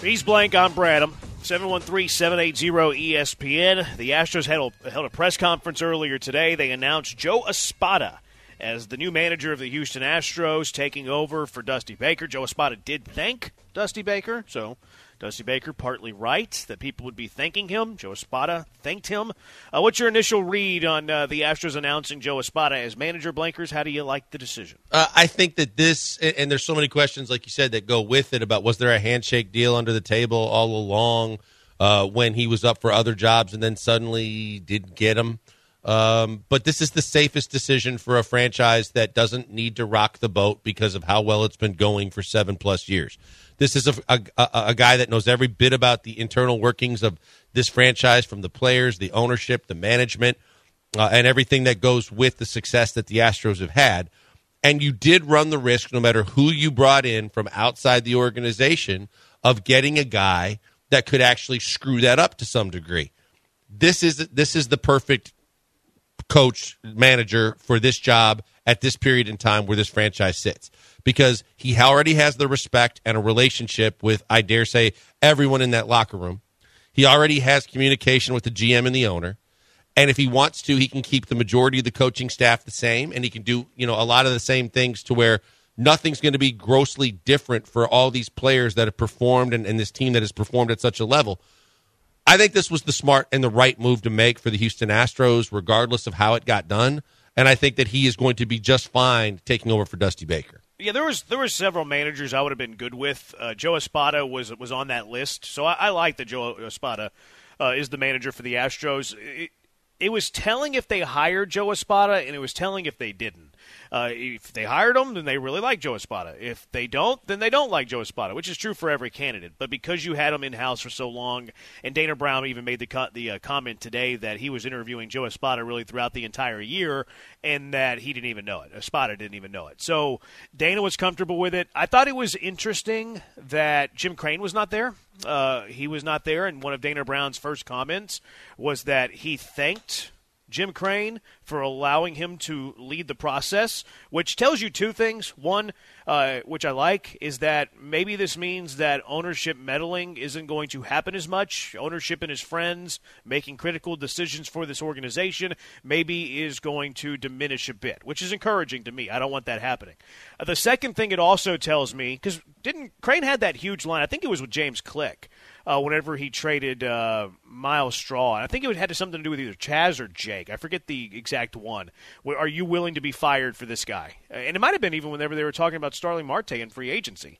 He's blank. I'm Branham. 713-780-ESPN. The Astros held held a press conference earlier today. They announced Joe Espada as the new manager of the Houston Astros, taking over for Dusty Baker. Joe Espada did thank Dusty Baker, so Dusty Baker partly right that people would be thanking him. Joe Espada thanked him. Uh, what's your initial read on uh, the Astros announcing Joe Espada as manager? Blankers, how do you like the decision? Uh, I think that this, and there's so many questions, like you said, that go with it about was there a handshake deal under the table all along uh, when he was up for other jobs and then suddenly didn't get him. Um, but this is the safest decision for a franchise that doesn't need to rock the boat because of how well it's been going for seven plus years. This is a, a, a, guy that knows every bit about the internal workings of this franchise from the players, the ownership, the management, uh, and everything that goes with the success that the Astros have had. And you did run the risk, no matter who you brought in from outside the organization, of getting a guy that could actually screw that up to some degree. This is this is the perfect coach manager for this job at this period in time where this franchise sits because he already has the respect and a relationship with, I dare say, everyone in that locker room. He already has communication with the GM and the owner. And if he wants to, he can keep the majority of the coaching staff the same, and he can do you know a lot of the same things to where nothing's going to be grossly different for all these players that have performed and, and this team that has performed at such a level. I think this was the smart and the right move to make for the Houston Astros, regardless of how it got done. And I think that he is going to be just fine taking over for Dusty Baker. Yeah, there was there were several managers I would have been good with. Uh, Joe Espada was was on that list, so I, I like that Joe Espada uh, is the manager for the Astros. It, it was telling if they hired Joe Espada, and it was telling if they didn't. Uh, if they hired him, then they really like Joe Espada. If they don't, then they don't like Joe Espada, which is true for every candidate. But because you had him in house for so long, and Dana Brown even made the co- the uh, comment today that he was interviewing Joe Espada really throughout the entire year, and that he didn't even know it. Espada didn't even know it. So Dana was comfortable with it. I thought it was interesting that Jim Crane was not there. Uh, he was not there, and one of Dana Brown's first comments was that he thanked Jim Crane for allowing him to lead the process, which tells you two things. One, uh, which I like, is that maybe this means that ownership meddling isn't going to happen as much. Ownership and his friends making critical decisions for this organization maybe is going to diminish a bit, which is encouraging to me. I don't want that happening. Uh, the second thing it also tells me, because didn't Crane had that huge line? I think it was with James Click uh, whenever he traded uh, Myles Straw. And I think it had something to do with either Chas or Jake. I forget the exact one. Are you willing to be fired for this guy? And it might have been even whenever they were talking about Starling Marte and free agency.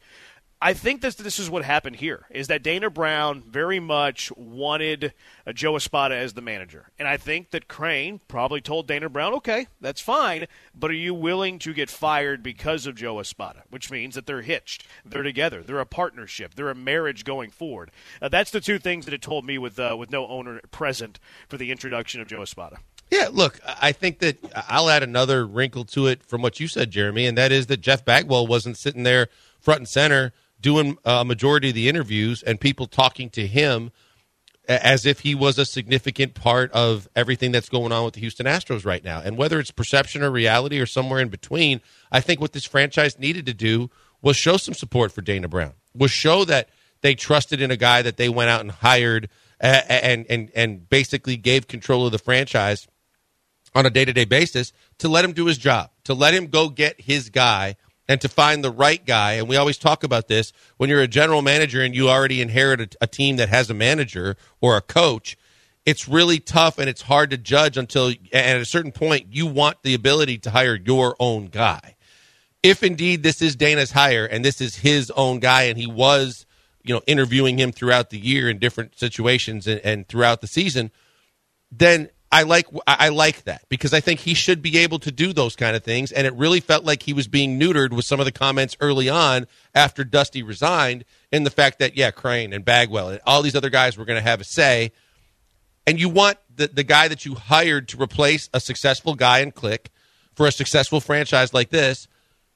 I think this this is what happened here is that Dana Brown very much wanted uh, Joe Espada as the manager, and I think that Crane probably told Dana Brown, "Okay, that's fine, but are you willing to get fired because of Joe Espada?" Which means that they're hitched, they're together, they're a partnership, they're a marriage going forward. Uh, that's the two things that it told me with uh, with no owner present for the introduction of Joe Espada. Yeah, look, I think that I'll add another wrinkle to it from what you said, Jeremy, and that is that Jeff Bagwell wasn't sitting there front and center doing a majority of the interviews and people talking to him as if he was a significant part of everything that's going on with the Houston Astros right now. And whether it's perception or reality or somewhere in between, I think what this franchise needed to do was show some support for Dana Brown, was show that they trusted in a guy that they went out and hired and and and basically gave control of the franchise on a day-to-day basis to let him do his job, to let him go get his guy and to find the right guy. And we always talk about this when you're a general manager and you already inherit a, a, team that has a manager or a coach. It's really tough and it's hard to judge until and at a certain point you want the ability to hire your own guy. If indeed this is Dana's hire and this is his own guy and he was, you know, interviewing him throughout the year in different situations and, and throughout the season, then I like I like that because I think he should be able to do those kind of things. And it really felt like he was being neutered with some of the comments early on after Dusty resigned, in the fact that yeah, Crane and Bagwell and all these other guys were going to have a say. And you want the the guy that you hired to replace a successful guy and Click for a successful franchise like this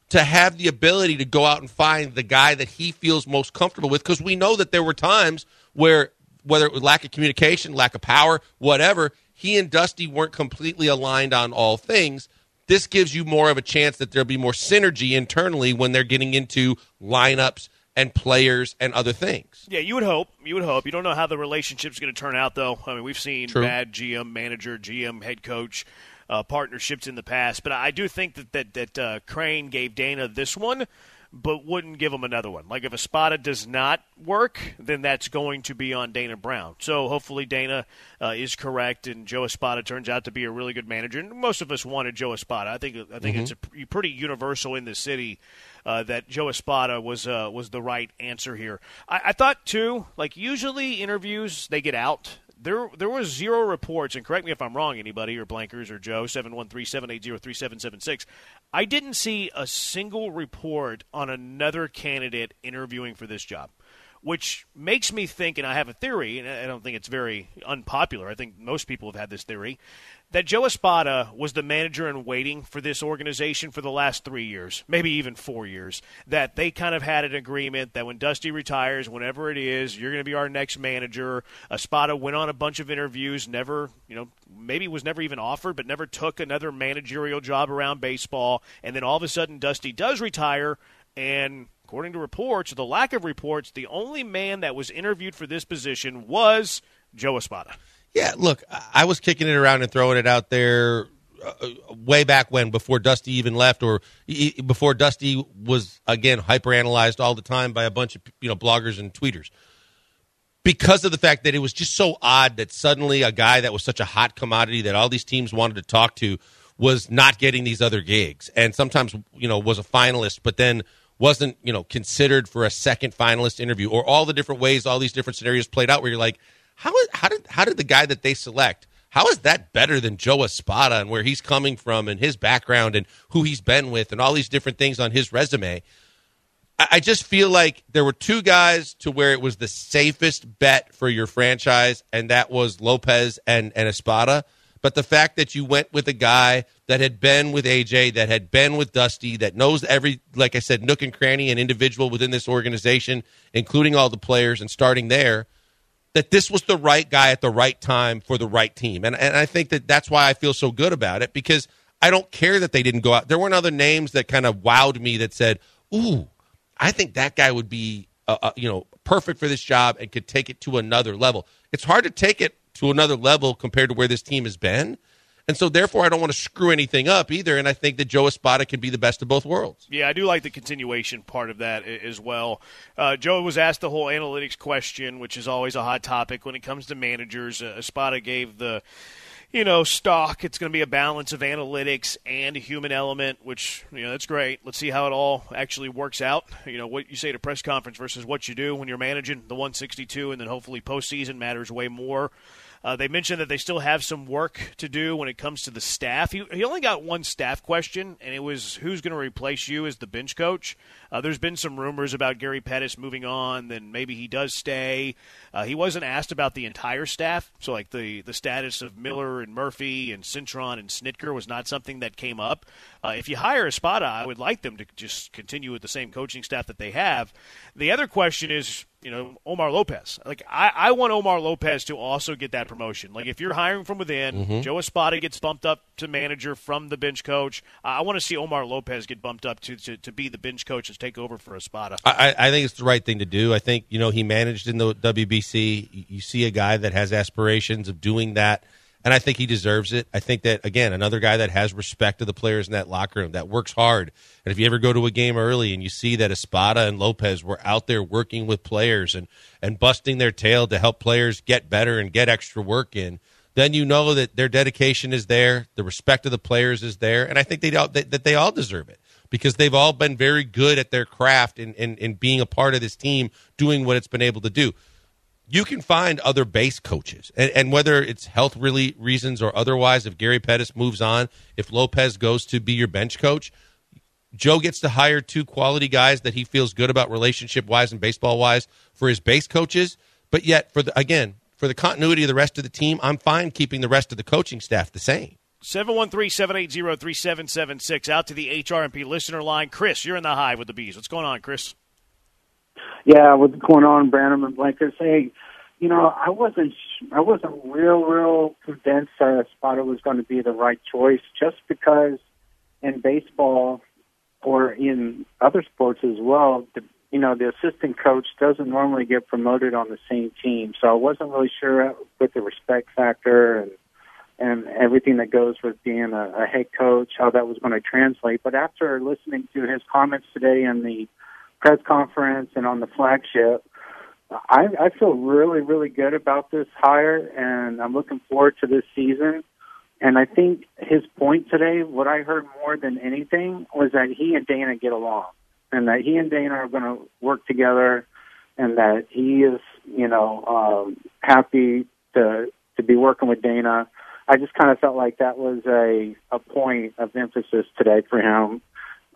to have the ability to go out and find the guy that he feels most comfortable with because we know that there were times where whether it was lack of communication, lack of power, whatever, he and Dusty weren't completely aligned on all things. This gives you more of a chance that there'll be more synergy internally when they're getting into lineups and players and other things. Yeah, you would hope. You would hope. You don't know how the relationship's going to turn out, though. I mean, we've seen True. bad GM, manager, GM, head coach uh, partnerships in the past, but I do think that that, that uh, Crane gave Dana this one but wouldn't give him another one. Like if Espada does not work, then that's going to be on Dana Brown. So hopefully Dana uh, is correct, and Joe Espada turns out to be a really good manager. And most of us wanted Joe Espada. I think I think mm-hmm. it's a, pretty universal in the city. Uh, that Joe Espada was uh, was the right answer here. I, I thought too. Like usually interviews, they get out there there was zero reports, and correct me if I'm wrong, anybody or Blankers or Joe seven one three seven eight zero three seven seven six. I didn't see a single report on another candidate interviewing for this job, which makes me think, and I have a theory, and I don't think it's very unpopular. I think most people have had this theory that Joe Espada was the manager in waiting for this organization for the last three years, maybe even four years. That they kind of had an agreement that when Dusty retires, whenever it is, you're going to be our next manager. Espada went on a bunch of interviews, never, you know, maybe was never even offered, but never took another managerial job around baseball. And then all of a sudden, Dusty does retire, and according to reports, the lack of reports, the only man that was interviewed for this position was Joe Espada. Yeah, look, I was kicking it around and throwing it out there uh, way back when, before Dusty even left, or before Dusty was again hyperanalyzed all the time by a bunch of you know bloggers and tweeters. Because of the fact that it was just so odd that suddenly a guy that was such a hot commodity that all these teams wanted to talk to was not getting these other gigs, and sometimes you know was a finalist, but then wasn't you know considered for a second finalist interview, or all the different ways all these different scenarios played out, where you're like how is how did how did the guy that they select how is that better than Joe Espada and where he's coming from and his background and who he's been with and all these different things on his resume? I, I just feel like there were two guys to where it was the safest bet for your franchise, and that was Lopez and, and Espada. But the fact that you went with a guy that had been with AJ, that had been with Dusty, that knows every, like I said, nook and cranny and individual within this organization, including all the players, and starting there – that this was the right guy at the right time for the right team. And, and I think that that's why I feel so good about it because I don't care that they didn't go out. There weren't other names that kind of wowed me that said, ooh, I think that guy would be, uh, uh, you know, perfect for this job and could take it to another level. It's hard to take it to another level compared to where this team has been. And so, therefore, I don't want to screw anything up either. And I think that Joe Espada can be the best of both worlds. Yeah, I do like the continuation part of that as well. Uh, Joe was asked the whole analytics question, which is always a hot topic when it comes to managers. Uh, Espada gave the you know, stock. It's going to be a balance of analytics and human element, which, you know, that's great. Let's see how it all actually works out. You know, what you say at a press conference versus what you do when you're managing the 162, and then hopefully postseason matters way more. Uh, they mentioned that they still have some work to do when it comes to the staff. He, he only got one staff question, and it was who's going to replace you as the bench coach. Uh, there's been some rumors about Gary Pettis moving on, then maybe he does stay. Uh, he wasn't asked about the entire staff, so like the, the status of Miller and Murphy and Cintron and Snitker was not something that came up. Uh, if you hire a Espada, I would like them to just continue with the same coaching staff that they have. The other question is you know, Omar Lopez. Like I, I want Omar Lopez to also get that promotion. Like if you're hiring from within, mm-hmm. Joe Espada gets bumped up to manager from the bench coach. I want to see Omar Lopez get bumped up to, to, to be the bench coach and take over for Espada. I, I think it's the right thing to do. I think, you know, he managed in the WBC. You see a guy that has aspirations of doing that – and I think he deserves it. I think that again, another guy that has respect to the players in that locker room, that works hard. And if you ever go to a game early and you see that Espada and Lopez were out there working with players and and busting their tail to help players get better and get extra work in, then you know that their dedication is there, the respect of the players is there, and I think they all, that, they all deserve it because they've all been very good at their craft in, in, in being a part of this team, doing what it's been able to do you can find other base coaches, and, and, whether it's health really reasons or otherwise, if Gary Pettis moves on, if Lopez goes to be your bench coach, Joe gets to hire two quality guys that he feels good about relationship wise and baseball wise for his base coaches. But yet, for the again, for the continuity of the rest of the team, I'm fine keeping the rest of the coaching staff the same. 713-780-3776 out to the HRMP listener line. Chris, you're in the hive with the bees. What's going on, Chris? Yeah, what's going on, Branham and Blankers? Hey, you know, I wasn't, I wasn't real, real convinced that Espada was going to be the right choice, just because in baseball or in other sports as well, the you know, the assistant coach doesn't normally get promoted on the same team. So I wasn't really sure with the respect factor and and everything that goes with being a, a head coach, how that was going to translate. But after listening to his comments today in the press conference and on the flagship, I, I feel really, really good about this hire, and I'm looking forward to this season. And I think his point today, what I heard more than anything, was that he and Dana get along, and that he and Dana are going to work together, and that he is, you know, um, happy to to be working with Dana. I just kind of felt like that was a a point of emphasis today for him.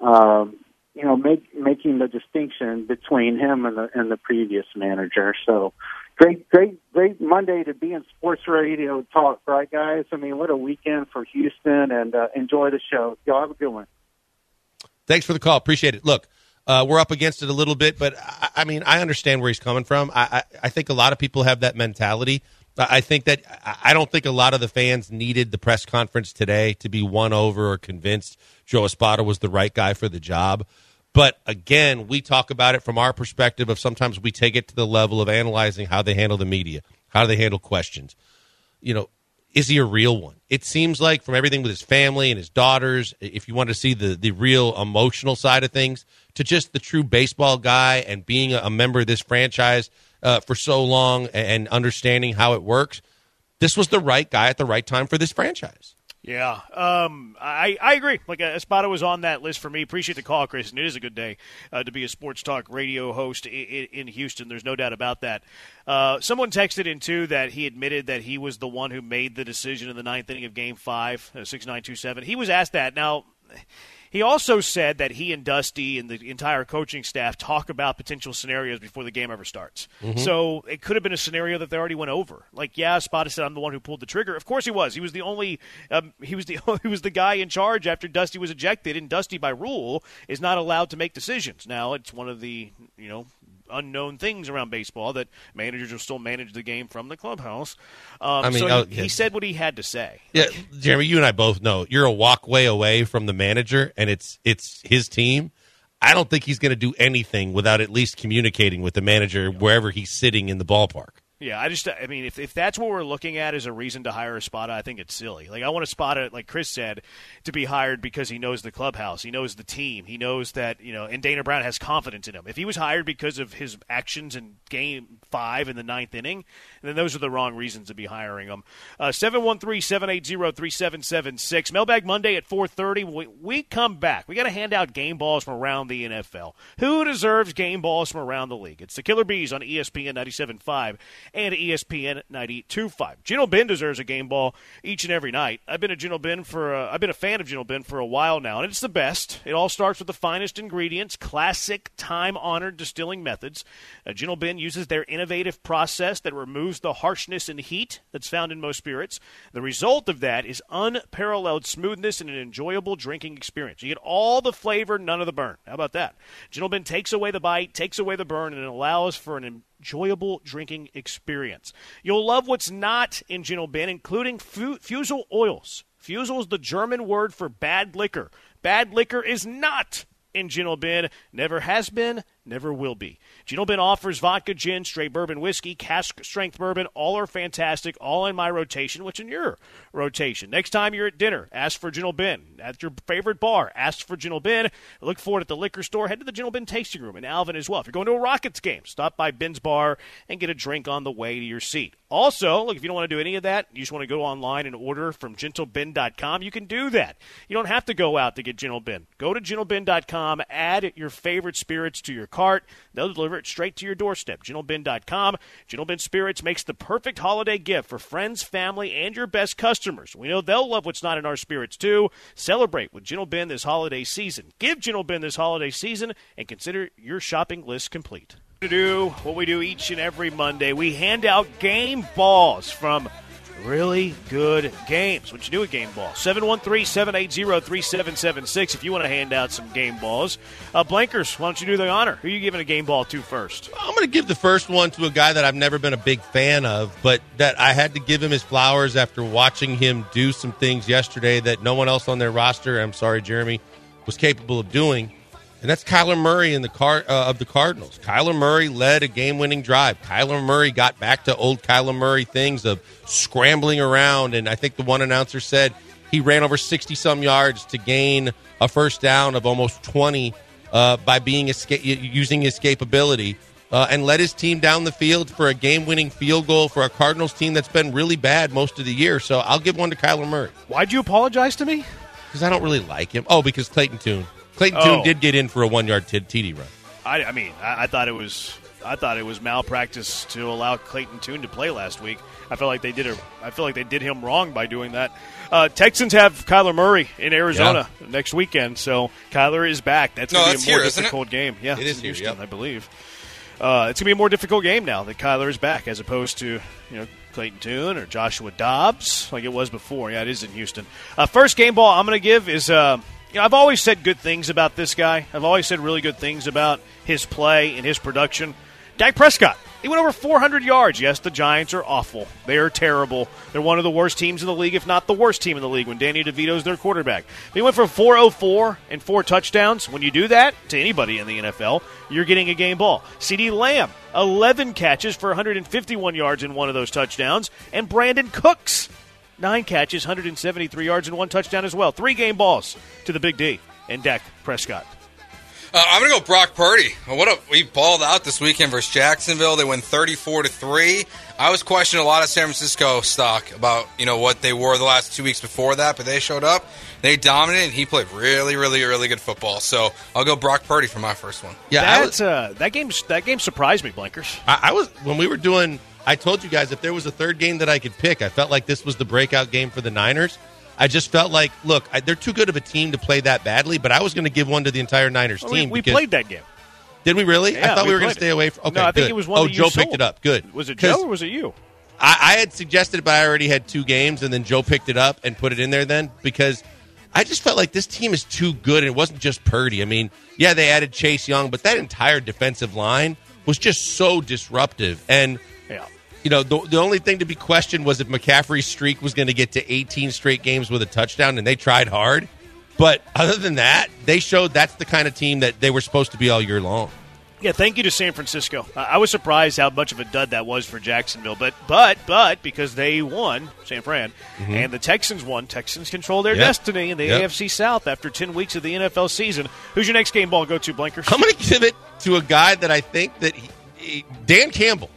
Um, you know, make, making the distinction between him and the and the previous manager. So, great, great, great Monday to be in sports radio talk, right, guys? I mean, what a weekend for Houston, and uh, enjoy the show. Y'all have a good one. Thanks for the call. Appreciate it. Look, uh, we're up against it a little bit, but I, I, mean, I understand where he's coming from. I, I, I think a lot of people have that mentality. I think that I don't think a lot of the fans needed the press conference today to be won over or convinced Joe Espada was the right guy for the job. But again, we talk about it from our perspective of sometimes we take it to the level of analyzing how they handle the media, how do they handle questions. You know, is he a real one? It seems like from everything with his family and his daughters, if you want to see the the real emotional side of things, to just the true baseball guy and being a, member of this franchise uh, for so long and understanding how it works, this was the right guy at the right time for this franchise. Yeah, um, I I agree. Like uh, Espada was on that list for me. Appreciate the call, Chris. And it is a good day uh, to be a sports talk radio host in, in Houston. There's no doubt about that. Uh, someone texted in too that he admitted that he was the one who made the decision in the ninth inning of Game Five, uh, six nine two seven. He was asked that. Now he also said that he and Dusty and the entire coaching staff talk about potential scenarios before the game ever starts. Mm-hmm. So it could have been a scenario that they already went over. Like, yeah, Spada said I'm the one who pulled the trigger. Of course he was. He was the only. Um, he was the he was the guy in charge after Dusty was ejected, and Dusty by rule is not allowed to make decisions. Now it's one of the you know unknown things around baseball that managers will still manage the game from the clubhouse. Um, I mean, so he, oh, yeah. he, said what he had to say. Yeah, Jeremy, you and I both know you're a walkway away from the manager, and it's it's his team. I don't think he's going to do anything without at least communicating with the manager wherever he's sitting in the ballpark. Yeah, I just, I mean, if, if that's what we're looking at as a reason to hire Espada, I think it's silly. Like, I want Espada, like Chris said, to be hired because he knows the clubhouse, he knows the team, he knows that, you know, and Dana Brown has confidence in him. If he was hired because of his actions in game five in the ninth inning, then those are the wrong reasons to be hiring him. Uh, 713 780 3776. Mailbag Monday at 4.30. We come back. We got to hand out game balls from around the NFL. Who deserves game balls from around the league? It's the Killer Bees on ESPN 97.5 and ESPN 92.5. Gentle Ben deserves a game ball each and every night. I've been a Gentle Ben for a, I've been a fan of Gentle Ben for a while now, and it's the best. It all starts with the finest ingredients, classic, time-honored distilling methods. Uh, Gentle Ben uses their innovative process that removes the harshness and heat that's found in most spirits. The result of that is unparalleled smoothness and an enjoyable drinking experience. You get all the flavor, none of the burn. How about that? Ben takes away the bite, takes away the burn, and allows for an enjoyable drinking experience. You'll love what's not in Gentle Ben, including fu- fusel oils. Fusel is the German word for bad liquor. Bad liquor is not in Gentle Ben, never has been, never will be. Gentle Ben offers vodka, gin, straight bourbon, whiskey, cask strength bourbon. All are fantastic, all in my rotation. What's in your rotation? Next time you're at dinner, ask for Gentle Ben. At your favorite bar, ask for Gentle Ben. Look for it at the liquor store. Head to the Gentle Ben tasting room in Alvin as well. If you're going to a Rockets game, stop by Ben's Bar and get a drink on the way to your seat. Also, look, if you don't want to do any of that, you just want to go online and order from gentleben.com, you can do that. You don't have to go out to get Gentle Ben. Go to gentleben.com, add your favorite spirits to your cart. They'll deliver it straight to your doorstep. GentleBen.com. GentleBen Spirits makes the perfect holiday gift for friends, family, and your best customers. We know they'll love what's not in our spirits, too. Celebrate with GentleBen this holiday season. Give GentleBen this holiday season and consider your shopping list complete. To do what we do each and every Monday, we hand out game balls from really good games. What you do at Game Ball? 713-780-3776 if you want to hand out some game balls. Uh, Blankers, why don't you do the honor? Who are you giving a game ball to first? I'm going to give the first one to a guy that I've never been a big fan of, but that I had to give him his flowers after watching him do some things yesterday that no one else on their roster, I'm sorry, Jeremy, was capable of doing. And that's Kyler Murray in the car uh, of the Cardinals. Kyler Murray led a game-winning drive. Kyler Murray got back to old Kyler Murray things of scrambling around, and I think the one announcer said he ran over sixty some yards to gain a first down of almost twenty uh, by being esca- using escapability. Uh, and led his team down the field for a game-winning field goal for a Cardinals team that's been really bad most of the year. So I'll give one to Kyler Murray Why'd you apologize to me? because I don't really like him. Oh, because Clayton Tune. Clayton Oh. Tune did get in for a one-yard t- TD run. I, I mean, I, I thought it was. I thought it was malpractice to allow Clayton Tune to play last week. I feel like they did a, I feel like they did him wrong by doing that. Uh, Texans have Kyler Murray in Arizona next weekend, so Kyler is back. That's No, going to that's be a more here, isn't it? difficult game. Yeah, it's is in here, Houston, yep. I believe. Uh, it's going to be a more difficult game now that Kyler is back, as opposed to you know Clayton Tune or Joshua Dobbs like it was before. Yeah, it is in Houston. Uh, first game ball I'm going to give is. You know, I've always said good things about this guy. I've always said really good things about his play and his production. Dak Prescott. He went over 400 yards. Yes, the Giants are awful. They are terrible. They're one of the worst teams in the league, if not the worst team in the league, when Danny DeVito's their quarterback. He went for 404 and four touchdowns. When you do that to anybody in the NFL, you're getting a game ball. CeeDee Lamb, 11 catches for 151 yards in one of those touchdowns. And Brandin Cooks, nine catches, 173 yards, and one touchdown as well. Three game balls to the Big D and Dak Prescott. Uh, I'm gonna go Brock Purdy. What a we balled out this weekend versus Jacksonville. They win 34 to three. I was questioning a lot of San Francisco stock about you know what they were the last two weeks before that, but they showed up. They dominated. and He played really, really, really good football. So I'll go Brock Purdy for my first one. Yeah, I That's, was, uh, that game. That game surprised me, Blinkers. I, I was when we were doing. I told you guys if there was a third game that I could pick, I felt like this was the breakout game for the Niners. I just felt like, look, I, they're too good of a team to play that badly, but I was going to give one to the entire Niners we team. we because- played that game. Did we really? Yeah, I thought we, were going to stay away from. Okay, no, I think good. it was one. Oh, Joe picked it up. Good. Was it Joe or was it you? I, I had suggested it, but I already had two games, and then Joe picked it up and put it in there then because I just felt like this team is too good, and it wasn't just Purdy. I mean, yeah, they added Chase Young, but that entire defensive line was just so disruptive. And. You know, the, the only thing to be questioned was if McCaffrey's streak was going to get to 18 straight games with a touchdown, and they tried hard. But other than that, they showed that's the kind of team that they were supposed to be all year long. Yeah, thank you to San Francisco. I I was surprised how much of a dud that was for Jacksonville, but but but because they won, San Fran, and the Texans won, Texans control their Mm-hmm. Yep. destiny in the Yep. AFC South after ten weeks of the NFL season. Who's your next game ball go to, Blinkers? I'm going to give it to a guy that I think that he, he- Dan Campbell.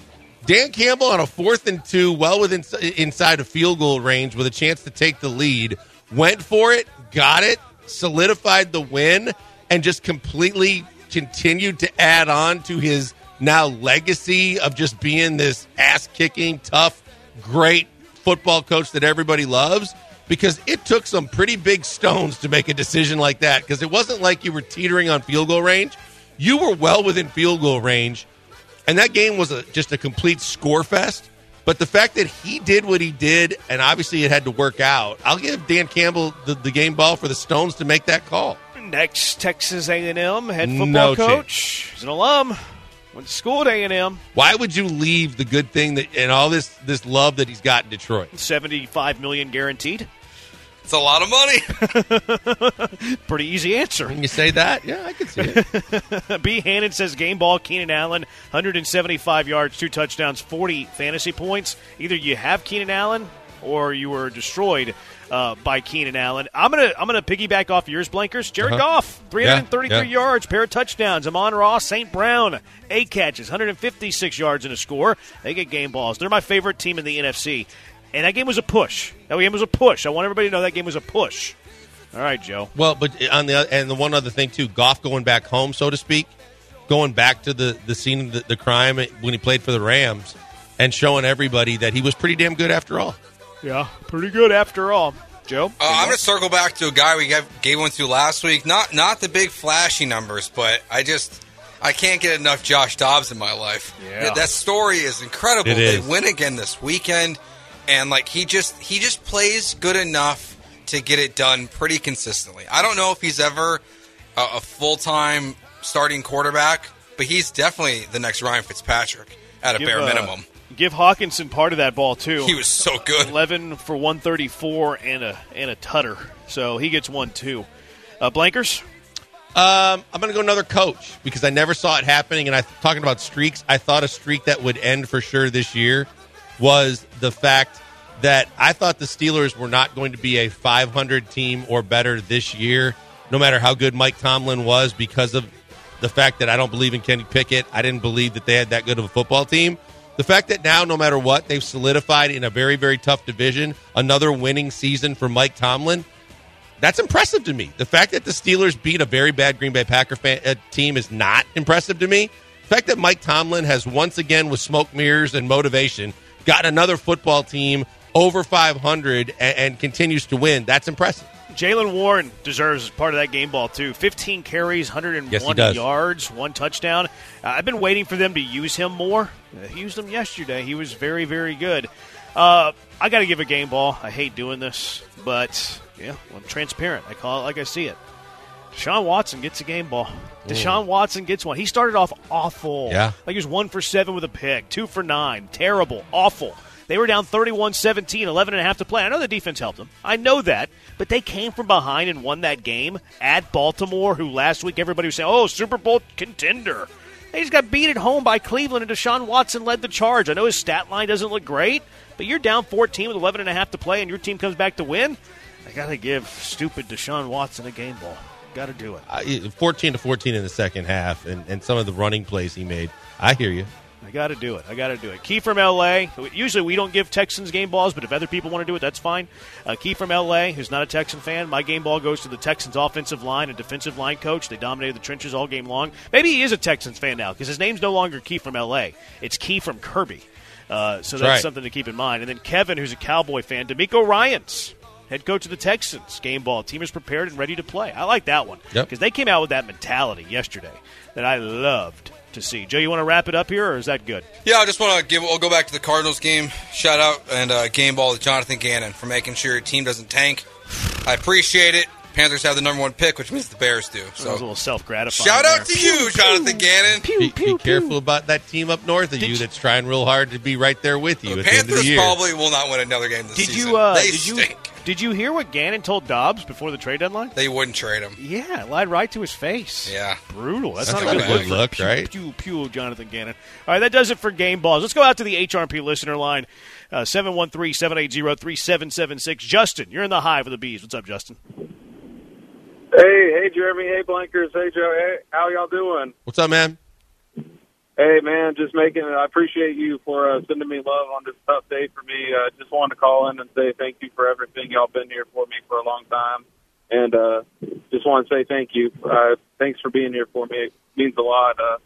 Dan Campbell on a fourth and two, well within inside of field goal range, with a chance to take the lead, went for it, got it, solidified the win, and just completely continued to add on to his now legacy of just being this ass kicking, tough, great football coach that everybody loves because it took some pretty big stones to make a decision like that because it wasn't like you were teetering on field goal range. You were well within field goal range, and that game was a, just a complete score fest. But the fact that he did what he did, and obviously it had to work out, I'll give Dan Campbell the, the game ball for the Stones to make that call. Next, Texas A&M head football No coach. He's an alum. Went to school at A&M. Why would you leave the good thing that and all this this love that he's got in Detroit? Seventy-five million guaranteed. It's a lot of money. Pretty easy answer. When you say that, yeah, I can see it. B. Hannon says game ball. Keenan Allen, 175 yards, two touchdowns, 40 fantasy points. Either you have Keenan Allen or you were destroyed uh, by Keenan Allen. I'm gonna I'm gonna piggyback off yours, Blankers. Jared Uh-huh. Goff, 333 Yeah, yeah. yards, pair of touchdowns. Amon-Ra, St. Brown, eight catches, 156 yards and a score. They get game balls. They're my favorite team in the NFC. And that game was a push. That game was a push. I want everybody to know that game was a push. All right, Joe. Well, but on the and the one other thing too, Goff going back home, so to speak, going back to the the scene of the, the crime when he played for the Rams, and showing everybody that he was pretty damn good after all. Yeah, pretty good after all. Joe? Uh, I'm going to circle back to a guy we gave, gave one to last week. Not not the big flashy numbers, but I just I can't get enough Josh Dobbs in my life. Yeah. that story is incredible. It they is. win again this weekend, and like he just he just plays good enough to get it done pretty consistently. I don't know if he's ever a, a full time starting quarterback, but he's definitely the next Ryan Fitzpatrick at a Give, bare uh, minimum. Give Hockenson part of that ball too. He was so good. 11 for 134 and a and a tutter. So he gets one too. Uh, Blankers? Um, I'm going to go another coach because I never saw it happening. And I talking about streaks. I thought a streak that would end for sure this year was the fact that I thought the Steelers were not going to be a 500 team or better this year, no matter how good Mike Tomlin was, because of the fact that I don't believe in Kenny Pickett. I didn't believe that they had that good of a football team. The fact that now, no matter what, they've solidified in a very, very tough division another winning season for Mike Tomlin. That's impressive to me. The fact that the Steelers beat a very bad Green Bay Packer fan, uh, team is not impressive to me. The fact that Mike Tomlin has once again, with smoke mirrors and motivation, got another football team over 500 and, and continues to win, that's impressive. Jaylen Warren deserves part of that game ball too. 15 carries, 101 Yes, yards, one touchdown. Uh, I've been waiting for them to use him more. Uh, he used him yesterday. He was very, very good. Uh, I got to give a game ball. I hate doing this, but yeah, I'm transparent. I call it like I see it. Deshaun Watson gets a game ball. Deshaun Watson gets one. He started off awful. Yeah. Like he was one for seven with a pick, two for nine. Terrible. Awful. They were down 31 17, 11 and a half to play. I know the defense helped them. I know that. But they came from behind and won that game at Baltimore, who last week everybody was saying, oh, Super Bowl contender. They just got beat at home by Cleveland, and Deshaun Watson led the charge. I know his stat line doesn't look great, but you're down 14 with 11 and a half to play, and your team comes back to win. I got to give stupid Deshaun Watson a game ball. Got to do it. Uh, 14 to 14 in the second half, and, and some of the running plays he made. I hear you. I got to do it. I got to do it. Key from LA. Usually we don't give Texans game balls, but if other people want to do it, that's fine. Uh, Key from LA, who's not a Texan fan, my game ball goes to the Texans offensive line and defensive line coach. They dominated the trenches all game long. Maybe he is a Texans fan now because his name's no longer Key from LA. It's Key from Kirby. Uh, so that's right. something to keep in mind. And then Kevin, who's a Cowboy fan, DeMeco Ryans. Head coach of the Texans, game ball. Team is prepared and ready to play. I like that one Yep. because they came out with that mentality yesterday that I loved to see. Joe, you want to wrap it up here, or is that good? Yeah, I just want to give. We'll go back to the Cardinals game. Shout out and uh, game ball to Jonathan Gannon for making sure your team doesn't tank. I appreciate it. Panthers have the number one pick, which means the Bears do. That was a So little self gratifying. shout out to you, Jonathan Gannon. Be, be careful about that team up north of you you- that's trying real hard to be right there with you The at the end of Panthers the year. probably will not win another game this Did season. you? Uh, they did you? Stink. Did you hear what Gannon told Dobbs before the trade deadline? They wouldn't trade him. Yeah, lied right to his face. Yeah. Brutal. That's, That's not a good good look, look, pew, right? Pew, pew, Jonathan Gannon. All right, that does it for game balls. Let's go out to the HRP listener line, uh, 713 780 3776. Justin, you're in the hive of the bees. What's up, Justin? Hey, hey, Jeremy. Hey, Blankers. Hey, Joe. Hey, how y'all doing? What's up, man? Hey, man. Just making. I appreciate you for uh, sending me love on this tough day for me. Uh, just wanted to call in and say thank you for everything y'all been here for me for a long time, and uh, just want to say thank you. Uh, thanks for being here for me. It means a lot. Uh,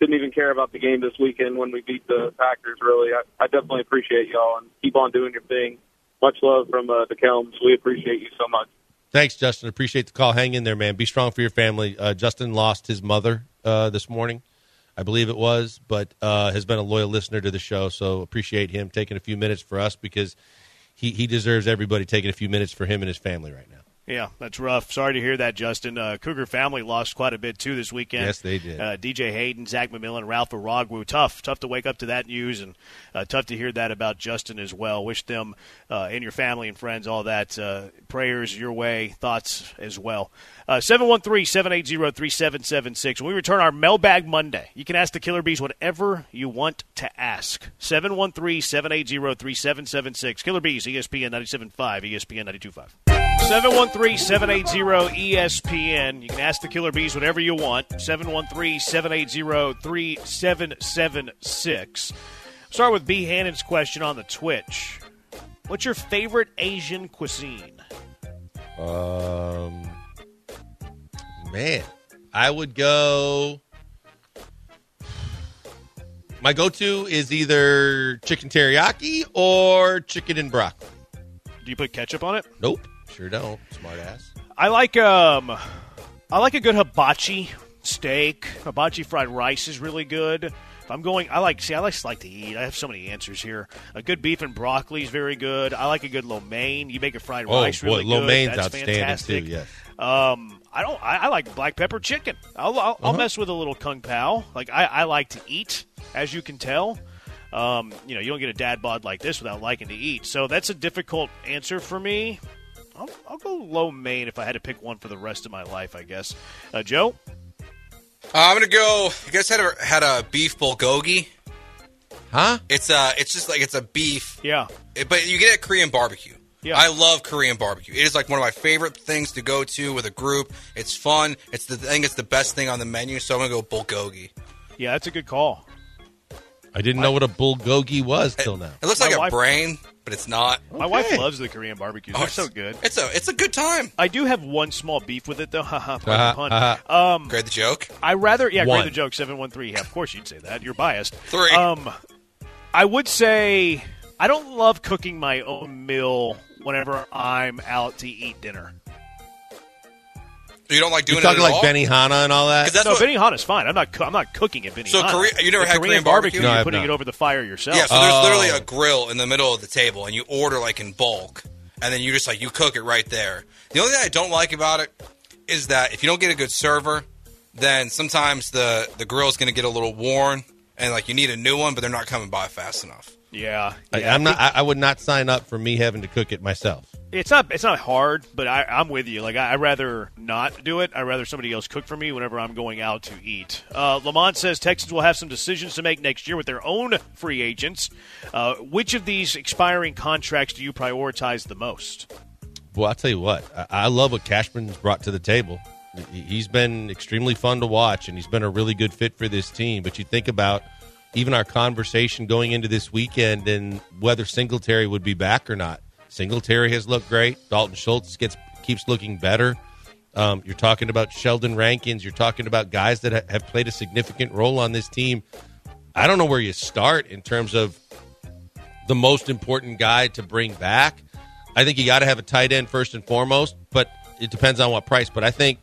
didn't even care about the game this weekend when we beat the Packers. Really, I, I definitely appreciate y'all and keep on doing your thing. Much love from uh, the Kelms. We appreciate you so much. Thanks, Justin. Appreciate the call. Hang in there, man. Be strong for your family. Uh, Justin lost his mother uh, this morning, I believe it was, but uh, has been a loyal listener to the show. So appreciate him taking a few minutes for us because he, he deserves everybody taking a few minutes for him and his family right now. Yeah, that's rough. Sorry to hear that, Justin. Uh, Cougar family lost quite a bit too this weekend. Yes, they did. Uh, DJ Hayden, Zach McMillian, Ralph Oragwu. Tough, tough to wake up to that news, and uh, tough to hear that about Justin as well. Wish them uh, and your family and friends all that uh, prayers your way, thoughts as well. Uh, Seven one three seven eight zero three seven seven six. When we return our mailbag Monday, you can ask the Killer Bees whatever you want to ask. 713 780 3776. Killer Bees, ESPN 97.5, ESPN 92.5. 713 780 ESPN. You can ask the Killer Bees whatever you want. 713 780 3776. Start with B. Hannon's question on the Twitch. What's your favorite Asian cuisine? Um, man, I would go. My go-to is either chicken teriyaki or chicken and broccoli. Do you put ketchup on it? Nope, sure don't. Smart ass. I like um, I like a good hibachi steak. Hibachi fried rice is really good. If I'm going, I like. See, I like like to eat. I have so many answers here. A good beef and broccoli is very good. I like a good lo mein. You make a fried Oh rice boy, really lo good. mein's That's outstanding fantastic. too. Yes. Um, I don't. I, I like black pepper chicken. I'll, I'll, I'll mess with a little kung pao. Like I, I like to eat, as you can tell. Um, you know, you don't get a dad bod like this without liking to eat. So that's a difficult answer for me. I'll, I'll go lo mein if I had to pick one for the rest of my life. I guess. Uh, Joe. Uh, I'm gonna go. You guys had a had a beef bulgogi. Huh? It's uh, it's just like it's a beef, Yeah. it- but you get it at Korean barbecue. Yeah. I love Korean barbecue. It is like one of my favorite things to go to with a group. It's fun. It's the thing. it's the best thing on the menu. So I'm gonna go bulgogi. Yeah, that's a good call. I didn't know what a bulgogi was till now. It looks My like wife- a brain, but it's not. My Okay. wife loves the Korean barbecues. They're it's so good. It's a it's a good time. I do have one small beef with it though. Haha, pardon the Uh-huh, pun. uh-huh. Um, Great the joke. I rather yeah, One. great the joke seven one three. Yeah, of course you'd say that. You're biased. Three. Um, I would say I don't love cooking my own meal whenever I'm out to eat dinner. You don't like doing You're it talking at like all? Benihana and all that. 'Cause that's no, what- Benihana's fine. I'm not. Co- I'm not cooking at Benihana. So Korea- you never The had Korean barbecue? No, I You're have putting not. it over the fire yourself. Yeah, so there's Oh. literally a grill in the middle of the table, and you order like in bulk, and then you just like you cook it right there. The only thing I don't like about it is that if you don't get a good server, then sometimes the the grill's going to get a little worn, and like you need a new one, but they're not coming by fast enough. yeah. I, yeah. I'm not. I, I would not sign up for me having to cook it myself. It's not. It's not hard, but I, I'm with you. Like I, I'd rather not do it. I'd rather somebody else cook for me whenever I'm going out to eat. Uh, Lamont says Texans will have some decisions to make next year with their own free agents. Uh, which of these expiring contracts do you prioritize the most? Well, I'll tell you what. I, I love what Cashman's brought to the table. He- He's been extremely fun to watch, and he's been a really good fit for this team. But you think about even our conversation going into this weekend and whether Singletary would be back or not. Singletary has looked great. Dalton Schultz gets keeps looking better. Um, you're talking about Sheldon Rankins. You're talking about guys that ha- have played a significant role on this team. I don't know where you start in terms of the most important guy to bring back. I think you got to have a tight end first and foremost, but it depends on what price. But I think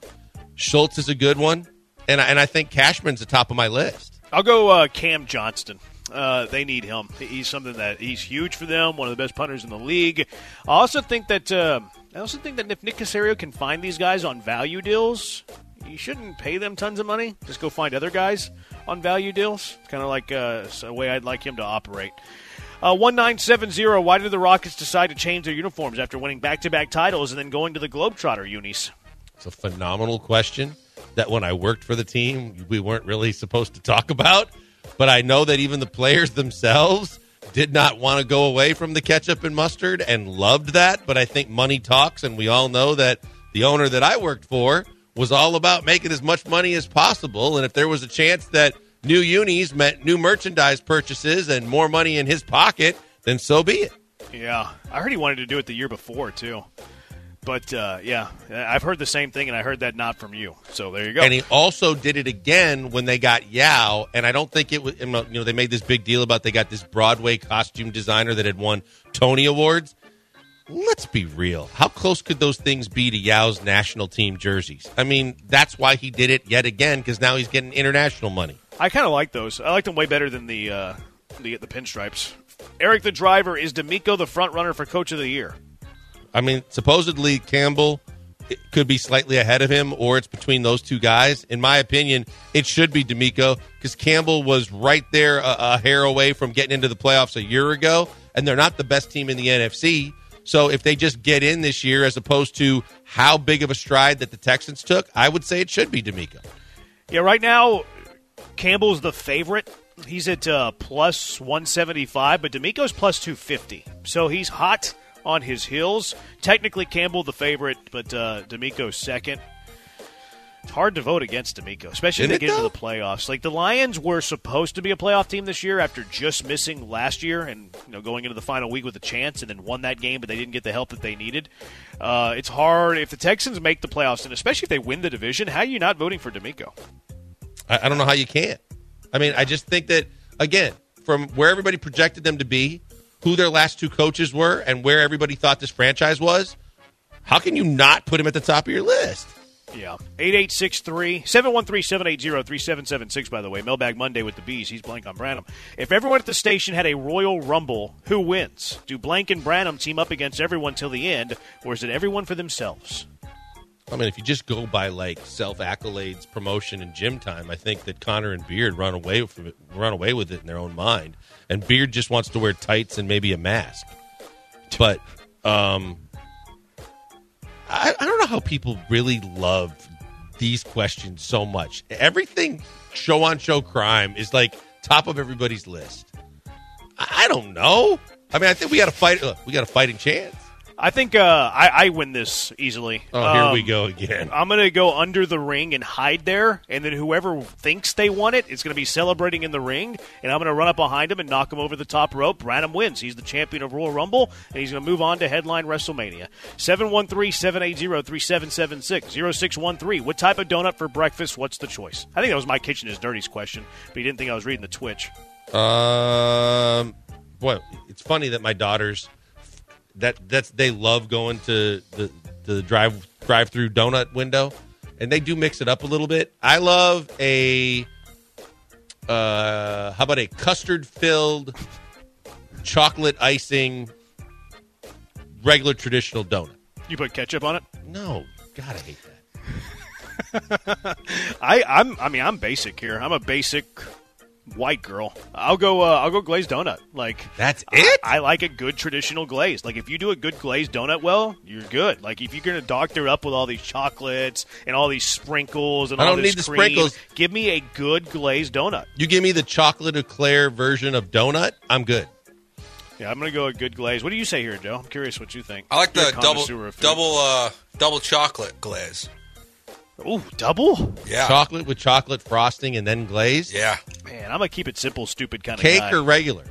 Schultz is a good one, and I, and I think Cashman's the top of my list. I'll go uh, Cam Johnston. Uh, they need him. He's something that he's huge for them. One of the best punters in the league. I also think that uh, I also think that if Nick Caserio can find these guys on value deals, you shouldn't pay them tons of money. Just go find other guys on value deals. Kind of like uh, a way I'd like him to operate. Uh, 1970, why did the Rockets decide to change their uniforms after winning back to back titles and then going to the Globetrotter unis? It's a phenomenal question that when I worked for the team, we weren't really supposed to talk about. But I know that even the players themselves did not want to go away from the ketchup and mustard and loved that. But I think money talks, and we all know that the owner that I worked for was all about making as much money as possible. And if there was a chance that new unis meant new merchandise purchases and more money in his pocket, then so be it. Yeah, I heard he wanted to do it the year before too. But uh, yeah, I've heard the same thing, and I heard that not from you. So there you go. And he also did it again when they got Yao, and I don't think it was. You know, they made this big deal about they got this Broadway costume designer that had won Tony Awards. Let's be real. How close could those things be to Yao's national team jerseys? I mean, that's why he did it yet again because now he's getting international money. I kind of like those. I like them way better than the uh, the the pinstripes. Eric the driver is DeMeco the front runner for coach of the year. I mean, supposedly Campbell could be slightly ahead of him, or it's between those two guys. In my opinion, it should be DeMeco because Campbell was right there a, a hair away from getting into the playoffs a year ago, and they're not the best team in the NFC. So if they just get in this year, as opposed to how big of a stride that the Texans took, I would say it should be DeMeco. Yeah, right now Campbell's the favorite. He's at uh, plus 175, but DeMeco's plus 250. So he's hot on his heels. Technically, Campbell the favorite, but uh, DeMeco's second. It's hard to vote against DeMeco, especially if Isn't they it, get into the playoffs. Like the Lions were supposed to be a playoff team this year after just missing last year and you know going into the final week with a chance, and then won that game, but they didn't get the help that they needed. Uh, it's hard if the Texans make the playoffs, and especially if they win the division. How are you not voting for DeMeco? I, I don't know how you can't. I mean, I just think that again, from where everybody projected them to be, who their last two coaches were, and where everybody thought this franchise was, how can you not put him at the top of your list? Yeah. 8863 713 780 3776, by the way. Mailbag Monday with the Bees. He's blank on Branham. If everyone at the station had a Royal Rumble, who wins? Do Blank and Branham team up against everyone till the end, or is it everyone for themselves? I mean, if you just go by like self accolades, promotion, and gym time, I think that Connor and Beard run away from it, run away with it in their own mind, and Beard just wants to wear tights and maybe a mask. But um, I, I don't know how people really love these questions so much. Everything show on show crime is like top of everybody's list. I, I don't know. I mean, I think we got a fight. We got a fighting chance. I think uh, I, I win this easily. Oh, here Um, we go again. I'm going to go under the ring and hide there, and then whoever thinks they won it is going to be celebrating in the ring, and I'm going to run up behind him and knock him over the top rope. Branham wins. He's the champion of Royal Rumble, and he's going to move on to headline WrestleMania. 713-780-3776, 0613. What type of donut for breakfast? What's the choice? I think that was my kitchen is dirty's question, but he didn't think I was reading the Twitch. Um, boy, it's funny that my daughters that that's they love going to the the drive drive through donut window, and they do mix it up a little bit. I love a uh, how about a custard filled chocolate icing regular traditional donut? You put ketchup on it? No, God, I hate that. I, I'm. I mean, I'm basic here. I'm a basic white girl. I'll go. Uh, I'll go glazed donut. Like That's it. I like a good traditional glaze. Like if you do a good glazed donut well, you're good. Like if you're gonna doctor it up with all these chocolates and all these sprinkles and I all don't this need the cream, sprinkles. Give me a good glazed donut. You give me the chocolate eclair version of donut, I'm good. Yeah, I'm gonna go a good glaze. What do you say here, Joe? I'm curious what you think. I like You're the double connoisseur of food. double uh, double chocolate glaze. Ooh, double. Yeah, Chocolate with chocolate frosting and then glaze. yeah. Man, I'm gonna keep it simple, stupid kind of Cake guy. or regular?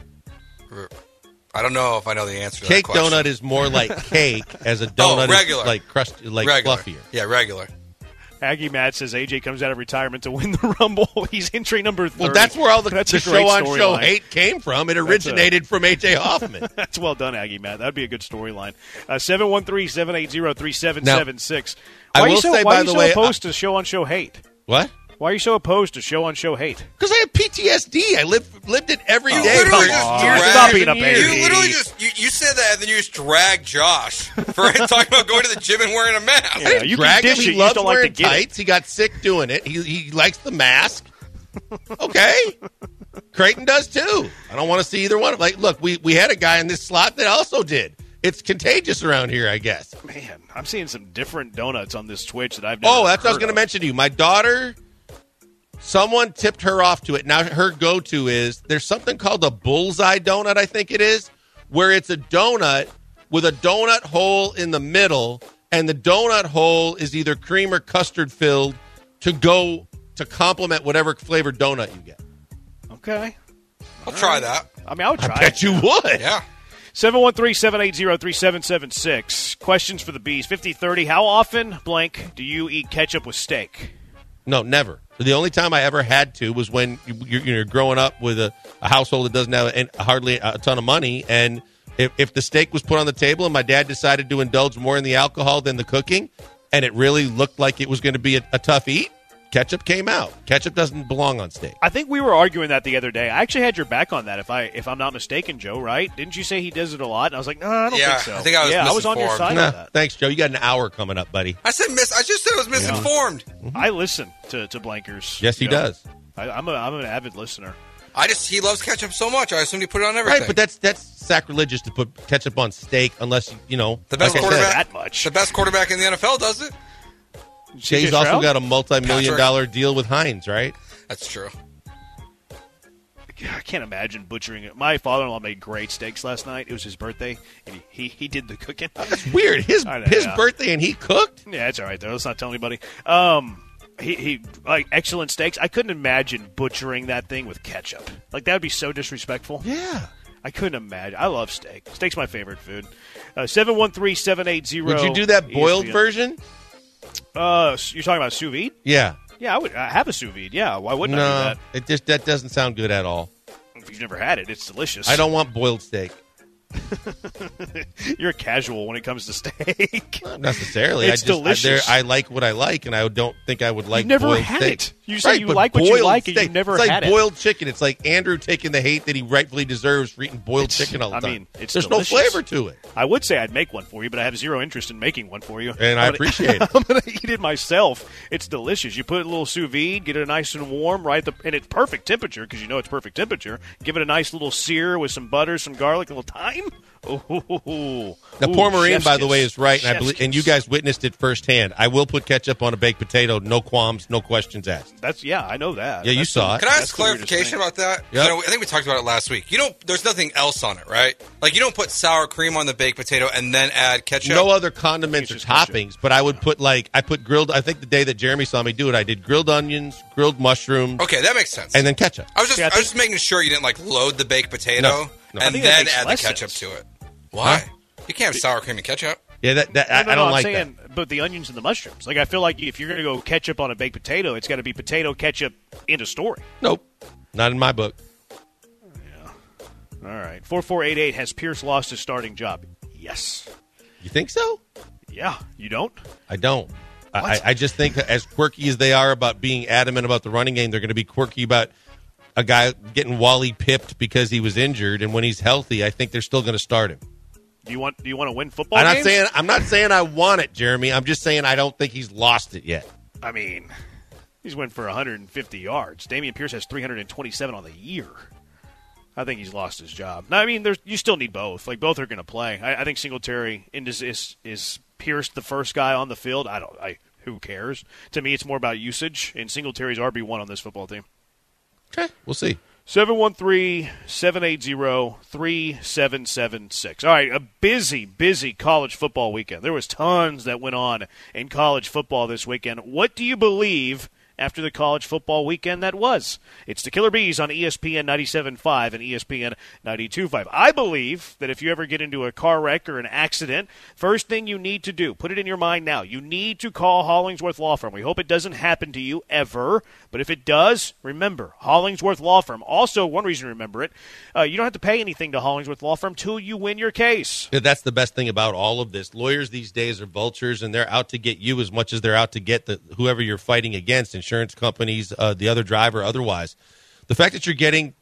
I don't know if I know the answer. to Cake that question. donut is more like cake as a donut oh, is regular. like crust like regular. fluffier. Yeah, regular. Aggie Matt says AJ comes out of retirement to win the Rumble. He's entry number 30. Well, that's where all the, That's the show on show storyline. hate came from. It originated from AJ Hoffman. That's well done, Aggie Matt. That'd be a good storyline. Uh, Seven one three seven eight zero three seven seven six. I Why are you so, say, why by are you the so way, opposed to show on show hate? what? Why are you so opposed to show on show hate? Because I have PTSD. I lived lived it every day You for literally years just and dragged- Stop being a baby. You literally just you, you said that and then you just dragged Josh for talking about going to the gym and wearing a mask. Yeah, you can drag him. it, He loves don't like wearing to get it. tights. He got sick doing it. He he likes the mask. Okay. Creighton does too. I don't want to see either one. Like, look, we we had a guy in this slot that also did. It's contagious around here, I guess. Man, I'm seeing some different donuts on this Twitch that I've oh, never Oh, that's what I was going to mention to you. My daughter, someone tipped her off to it. Now her go to is there's something called a bullseye donut, I think it is, where it's a donut with a donut hole in the middle, and the donut hole is either cream or custard filled to go to complement whatever flavored donut you get. Okay. I'll try that. I mean, I would try I bet it. you would. Yeah. 713-780-3776. Questions for the bees. 5030. How often, blank, do you eat ketchup with steak? No, never. The only time I ever had to was when you- you're, you're growing up with a, a household that doesn't have hardly a ton of money, and if, if the steak was put on the table and my dad decided to indulge more in the alcohol than the cooking, and it really looked like it was going to be a, a tough eat, ketchup came out. Ketchup doesn't belong on steak. I think we were arguing that the other day. I actually had your back on that, if I if I'm not mistaken, Joe. Right? Didn't you say he does it a lot? And I was like, no, I don't Yeah, think so. I think I was yeah, I was on your side Nah, on that. thanks, Joe. You got an hour coming up, buddy. I said miss. I just said I was misinformed. Mm-hmm. I listen to to Blankers. Yes, he Joe. does. I, I'm a I'm an avid listener. I just he loves ketchup so much. I assumed he put it on everything. Right, but that's that's sacrilegious to put ketchup on steak unless you, you know. The best like quarterback- that much. the best quarterback in the NFL does it. Jay's also Stroud? got a multi-million Patrick. dollar deal with Heinz, right? That's true. I can't imagine butchering it. My father-in-law made great steaks last night. It was his birthday, and he he, he did the cooking. That's weird. His know, his yeah. birthday and he cooked. Yeah, it's all right though. Let's not tell anybody. Um, he, he like excellent steaks. I couldn't imagine butchering that thing with ketchup. Like that would be so disrespectful. Yeah. I couldn't imagine. I love steak. Steak's my favorite food. Uh, Seven one three seven eight zero. Would you do that boiled version? Uh, you're talking about sous vide? Yeah. Yeah, I would. I have a sous vide. Yeah, why wouldn't I No, do that? it just that doesn't sound good at all. If you've never had it, it's delicious. I don't want boiled steak. You're casual when it comes to steak. Not necessarily. It's I just, delicious. I, I like what I like, and I don't think I would like. never boiled had steak. it. You say Right, you like what you like and steak- you've never it's like had it. boiled chicken. It's like Andrew taking the hate that he rightfully deserves for eating boiled It's- chicken all the I time. mean, it's There's delicious. no flavor to it, I would say I'd make one for you, but I have zero interest in making one for you. and I I'm gonna- appreciate it. I'm gonna eat it myself. It's delicious. You put a little sous vide, get it nice and warm, right? The, and it's perfect temperature because you know it's perfect temperature. Give it a nice little sear with some butter, some garlic, a little thyme. Ooh. Now, Ooh, poor Marine, chef's by the way, is right, and I believe, and you guys witnessed it firsthand. I will put ketchup on a baked potato, no qualms, no questions asked. That's yeah, I know that. Yeah, you saw the- it. Can I ask the weirdest clarification about that? Yep. You know, I think we talked about it last week. You don't. There's nothing else on it, right? Like you don't put sour cream on the baked potato and then add ketchup. No other condiments or It's ketchup. toppings, but I would put like I put grilled. I think the day that Jeremy saw me do it, I did grilled onions, grilled mushrooms, Okay, that makes sense. and then ketchup. I was just, See, I I was just making sure you didn't like load the baked potato No, no. And then add the ketchup sense. to it. Why? You can't have sour cream and ketchup. Yeah, that, that No, I, no, I no, don't I'm like saying, but the onions and the mushrooms. Like I feel like if you're going to go ketchup on a baked potato, it's got to be potato ketchup in a story. Nope, not in my book. Yeah. All right, four four eight eight. Has Pierce lost his starting job? Yes. You think so? Yeah. You don't? I don't. I, I just think as quirky as they are about being adamant about the running game, they're going to be quirky about a guy getting Wally pipped because he was injured, and when he's healthy, I think they're still going to start him. Do you want? Do you want to win football I'm not games? saying I'm not saying I want it, Jeremy. I'm just saying I don't think he's lost it yet. I mean, he's went for 150 yards. Dameon Pierce has 327 on the year. I think he's lost his job. No, I mean, there's you still need both. Like both are going to play. I, I think Singletary is, is is Pierce the first guy on the field. I don't. I who cares? To me, it's more about usage. And Singletary's RB one on this football team. Okay, we'll see. 713-780-3776. All right, a busy, busy college football weekend. There was tons that went on in college football this weekend. What do you believe after the college football weekend that was? It's the Killer Bees on ESPN 97.5 and ESPN 92.5. I believe that if you ever get into a car wreck or an accident, first thing you need to do, put it in your mind now, you need to call Hollingsworth Law Firm. We hope it doesn't happen to you ever, but if it does, remember, Hollingsworth Law Firm. Also, one reason to remember it, uh, you don't have to pay anything to Hollingsworth Law Firm till you win your case. That's the best thing about all of this. Lawyers these days are vultures, and they're out to get you as much as they're out to get the whoever you're fighting against, insurance companies, uh, the other driver, otherwise. The fact that you're getting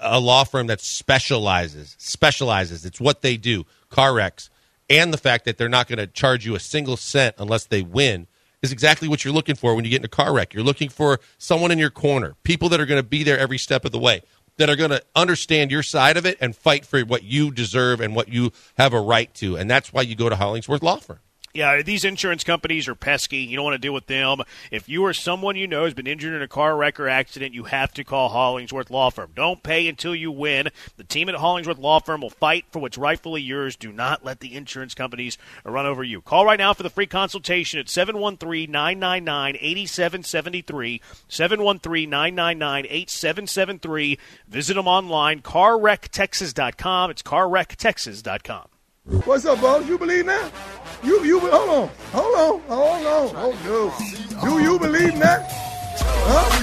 a law firm that specializes, specializes, it's what they do, car wrecks, and the fact that they're not going to charge you a single cent unless they win is exactly what you're looking for when you get in a car wreck. You're looking for someone in your corner, people that are going to be there every step of the way, that are going to understand your side of it and fight for what you deserve and what you have a right to. And that's why you go to Hollingsworth Law Firm. Yeah, these insurance companies are pesky. You don't want to deal with them. If you or someone you know has been injured in a car wreck or accident, you have to call Hollingsworth Law Firm. Don't pay until you win. The team at Hollingsworth Law Firm will fight for what's rightfully yours. Do not let the insurance companies run over you. Call right now for the free consultation at 713 999 8773. 713 999 8773. Visit them online, carwrecktexas.com. It's carwrecktexas.com. What's up, boss? You believe that? You you hold on, hold on, hold on, oh no. Do you believe that? Huh?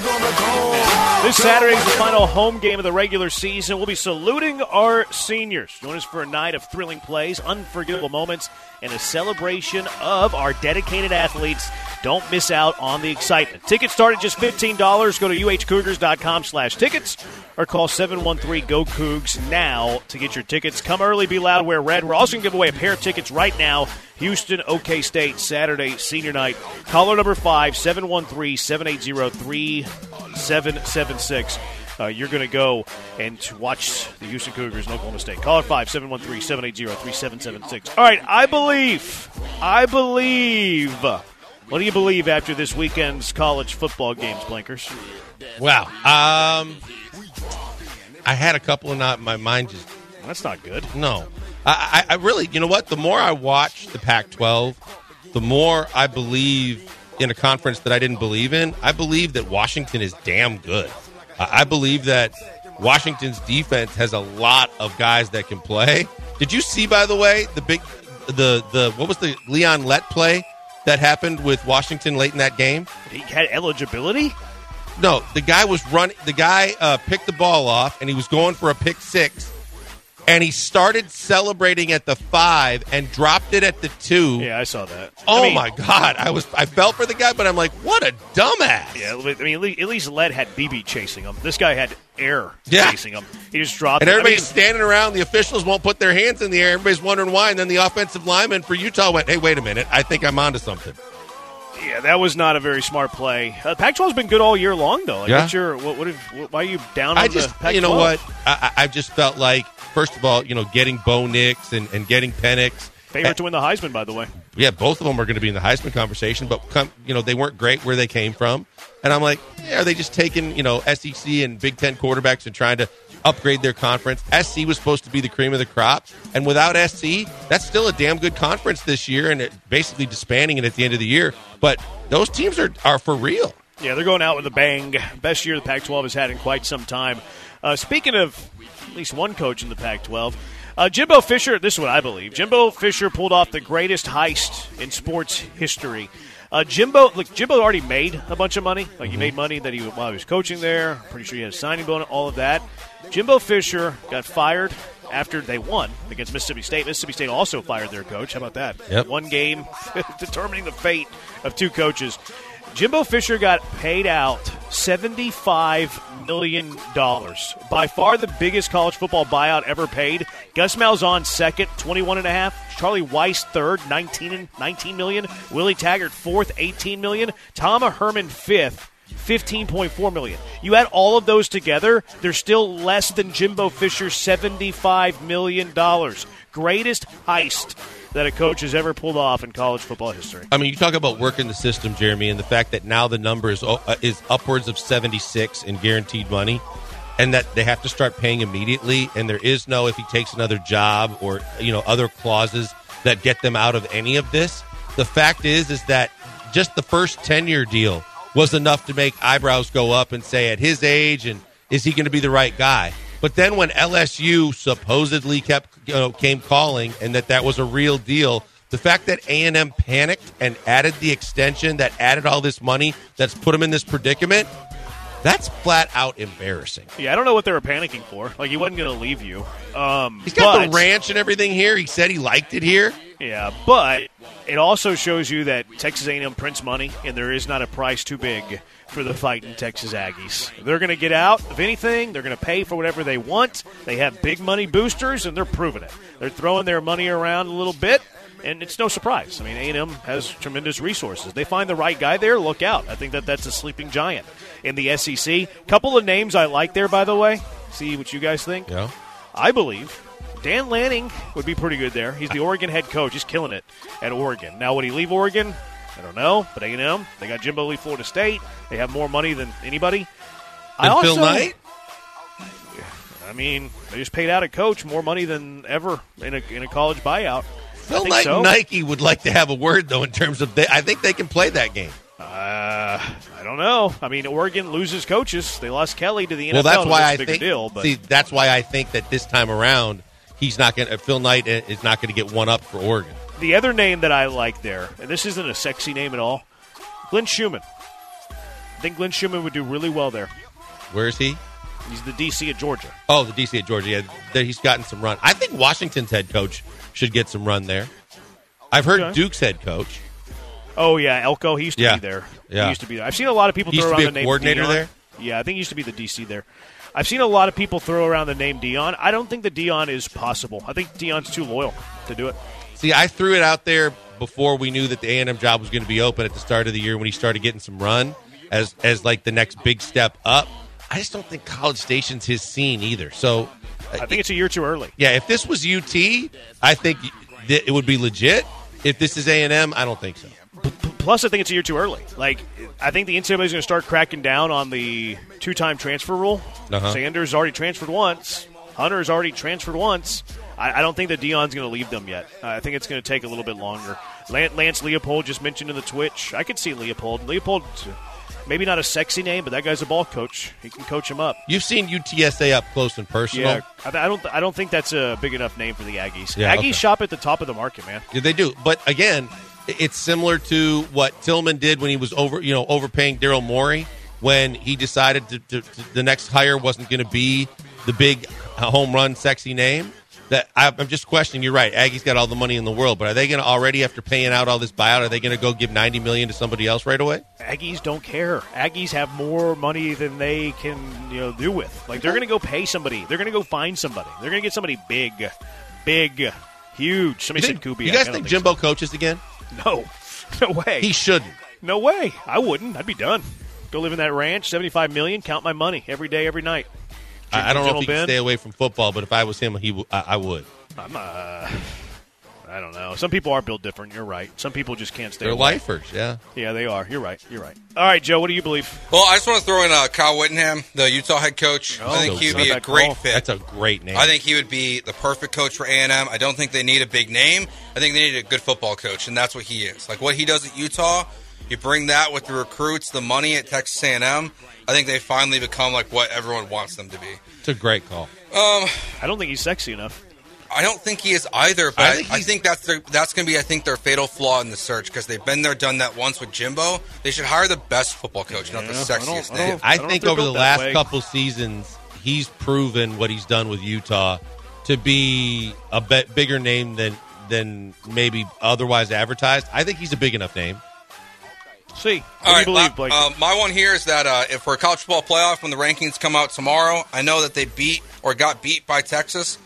This Saturday is the final home game of the regular season. We'll be saluting our seniors. Join us for a night of thrilling plays, unforgettable moments, and a celebration of our dedicated athletes. Don't miss out on the excitement. Tickets start at just $15. Go to uhcougars.com slash tickets or call 713-GO-COUGS now to get your tickets. Come early, be loud, wear red. We're also going to give away a pair of tickets right now. Houston, OK State, Saturday, senior night. Caller number 5, 713-780-3776. Uh, you're going to go and to watch the Houston Cougars in Oklahoma State. Caller 5 713 780 3776. All right, I believe, I believe. What do you believe after this weekend's college football games, Blinkers? Wow. Um, I had a couple, and not my mind just That's not good. no. I, I, I really, you know what? The more I watch the Pac-12, the more I believe in a conference that I didn't believe in. I believe that Washington is damn good. I believe that Washington's defense has a lot of guys that can play. Did you see, by the way, the big, the the what was the Leon Lett play that happened with Washington late in that game? He had eligibility? No, the guy was running. The guy uh, picked the ball off, and he was going for a pick six. And he started celebrating at the five and dropped it at the two. Yeah, I saw that. Oh I mean, my god! I was I felt for the guy, but I'm like, what a dumbass. Yeah, I mean, at least- Lett had Beebe chasing him. This guy had air Yeah. chasing him. He just dropped. And it. I everybody's mean, standing around. The officials won't put their hands in the air. Everybody's wondering why. And then the offensive lineman for Utah went, "Hey, wait a minute! I think I'm onto something." yeah, that was not a very smart play. Uh, Pac-12's been good all year long, though. Like, Yeah. what's your what? what, have, what why are you down? I on just, the Pac-12? you know what? I, I I just felt like first of all, you know, getting Bo Nix and, and getting Penix. Favorite to win the Heisman, by the way. Yeah, both of them are going to be in the Heisman conversation, but come, you know, they weren't great where they came from. And I'm like, yeah, are they just taking, you know, SEC and Big Ten quarterbacks and trying to upgrade their conference? SC was supposed to be the cream of the crop. And without SC, that's still a damn good conference this year and it basically disbanding it at the end of the year. But those teams are, are for real. Yeah, they're going out with a bang. Best year the Pac 12 has had in quite some time. Uh, speaking of at least one coach in the Pac 12, uh, Jimbo Fisher, this is what I believe. Jimbo Fisher pulled off the greatest heist in sports history. Uh, Jimbo, look, Jimbo already made a bunch of money. Like he made money that he while he was coaching there. Pretty sure he had a signing bonus, all of that. Jimbo Fisher got fired after they won against Mississippi State. Mississippi State also fired their coach. How about that? Yep. One game determining the fate of two coaches. Jimbo Fisher got paid out $75 million. By far the biggest college football buyout ever paid. Gus Malzahn second, 21 and a half. Charlie Weis third, 19 and 19 million. Willie Taggart fourth, 18 million. Tom Herman fifth, 15.4 million. You add all of those together, they're still less than Jimbo Fisher's 75 million dollars. Greatest heist that a coach has ever pulled off in college football history. I mean, you talk about working the system, Jeremy, and the fact that now the number is, uh, is upwards of 76 in guaranteed money, and that they have to start paying immediately, and there is no if he takes another job or you know other clauses that get them out of any of this. The fact is, is that just the first 10 year deal was enough to make eyebrows go up and say, at his age, and is he going to be the right guy? But then when LSU supposedly kept you know, came calling and that that was a real deal, the fact that A and M panicked and added the extension that added all this money that's put them in this predicament, that's flat out embarrassing. Yeah, I don't know what they were panicking for. Like he wasn't going to leave you. Um, He's got but- the ranch and everything here. He said he liked it here. Yeah, but it also shows you that Texas A&M prints money, and there is not a price too big for the fighting Texas Aggies. They're going to get out of anything. They're going to pay for whatever they want. They have big money boosters, and they're proving it. They're throwing their money around a little bit, and it's no surprise. I mean, A&M has tremendous resources. They find the right guy there. Look out! I think that that's a sleeping giant in the SEC. Couple of names I like there, by the way. See what you guys think. Yeah. I believe Dan Lanning would be pretty good there. He's the Oregon head coach. He's killing it at Oregon. Now, would he leave Oregon? I don't know. But A&M, they got Jimbo Lee, Florida State. They have more money than anybody. I And also, Phil Knight? I mean, they just paid out a coach more money than ever in a, in a college buyout. I Phil Knight so. Nike would like to have a word though in terms of they, I think they can play that game. Uh, I don't know. I mean, Oregon loses coaches. They lost Kelly to the NFL. Well, that's why I think. deal. But see, that's why I think that this time around, he's not going. to Phil Knight is not going to get one up for Oregon. the other name that I like there, and this isn't a sexy name at all, Glenn Schumann. I think Glenn Schumann would do really well there. Where is he? He's the DC at Georgia. Oh, the DC at Georgia. Yeah, he's gotten some run. I think Washington's head coach should get some run there. I've heard Okay. Duke's head coach. Oh yeah, Elko. He used to Yeah. be there. Yeah. He used to be there. I've seen a lot of people He throw around the name coordinator Deion. there? Yeah, I think he used to be the DC there. I've seen a lot of people throw around the name Deion. I don't think that Deion is possible. I think Deion's too loyal to do it. See, I threw it out there before we knew that the A and M job was going to be open at the start of the year when he started getting some run as as like the next big step up. I just don't think College Station's his scene either. So, uh, I think it's a year too early. yeah, if this was UT, I think th- it would be legit. If this is A and M, I don't think so. Plus, I think it's a year too early. Like, I think the NCAA is going to start cracking down on the two-time transfer rule. Uh-huh. Sanders already transferred once. Hunter's already transferred once. I, I don't think that Deion's going to leave them yet. I think it's going to take a little bit longer. Lance Leopold just mentioned in the Twitch. I could see Leopold. Leopold, maybe not a sexy name, but that guy's a ball coach. He can coach him up. You've seen UTSA up close and personal. Yeah, I, I don't. I don't think that's a big enough name for the Aggies. Yeah, Aggies okay. shop at the top of the market, man. Yeah, they do. But again, it's similar to what Tilman did when he was over, you know, overpaying Daryl Morey when he decided to, to, to- the next hire wasn't going to be the big uh, home run, sexy name. That I, I'm just questioning. You're right. Aggie's got all the money in the world, but are they going to already after paying out all this buyout? Are they going to go give 90 million to somebody else right away? Aggies don't care. Aggies have more money than they can you know do with. Like they're going to go pay somebody. They're going to go find somebody. They're going to get somebody big, big, huge. You, Somebody think- said Kubiak. you guys don't think Jimbo coaches again? No, no way. He shouldn't. no way. I wouldn't. I'd be done. Go live in that ranch. Seventy-five million. Count my money every day, every night. I, I don't know if he Gentle can stay away from football, but if I was him, he w- I, I would. I'm uh, I don't know. Some people are built different. You're right. Some people just can't stay. They're away. lifers, yeah. Yeah, they are. You're right. You're right. All right, Joe. What do you believe? Well, I just want to throw in uh, Kyle Whittingham, the Utah head coach. I think Oh, he would be a a great call. fit. That's a great name. I think he would be the perfect coach for A&M. I don't think they need a big name. I think they need a good football coach, and that's what he is. Like what he does at Utah, you bring that with the recruits, the money at Texas A&M. I think they finally become like what everyone wants them to be. it's a great call. Um, I don't think he's sexy enough. I don't think he is either, but I I think I he's- think, that's their, that's going to be I think their fatal flaw in the search because they've been there, done that once with Jimbo. They should hire the best football coach, not the Yeah, I don't- sexiest I don't- name. I, think over the last way. couple seasons, he's proven what he's done with Utah to be a bit bigger name than than maybe otherwise advertised. I think he's a big enough name. See, what All do you believe, my, Blake? uh, my one here is that uh, if for a college football playoff, when the rankings come out tomorrow, I know that they beat or got beat by Texas.